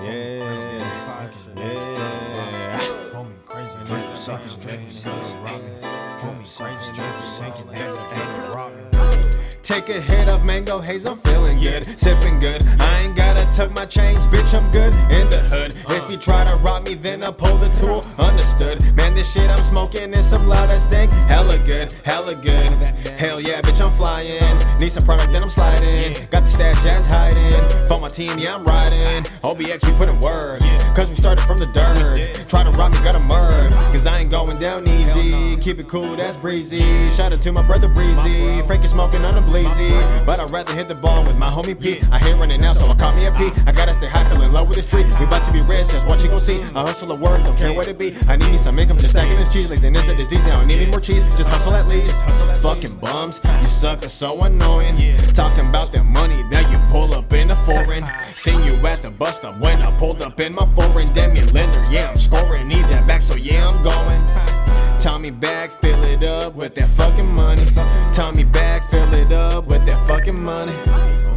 Yeah, yeah. Homie crazy. Homie crazy. Take a hit of mango haze, I'm feeling good, sipping good. I ain't gotta tuck my chains, bitch, I'm good in the hood. If you try to rob me, then I pull the tool. Understood, man, this shit I'm smoking is some loud ass dank. Hella good, hella good. Hell yeah, bitch, I'm flying. Need some product, then I'm sliding. Got the stash, jazz hiding. My team, yeah, I'm riding. OBX, we put in work, cause we started from the dirt. Try to rob me, gotta murk, cause I ain't going down easy. Keep it cool, that's breezy. Shout out to my brother Breezy. Frankie smoking on a bleezy. But I'd rather hit the ball with my homie P. I hate running now, so I call me a P. I gotta stay high, feel in love with the street. We about to be rich, just watch you gon' see. I hustle at work, don't care what it be. I need me some income, just stacking this cheese. Like, then it's a disease, now I need me more cheese. Just hustle at least. Fucking bums, you suck are so annoying. Talking Seen you at the bus stop when I pulled up in my foreign. Demi Lender, yeah, I'm scoring. Need that back, so yeah, I'm going. Tommy back, fill it up with that fucking money. Tommy back, fill it up with that fucking money. Up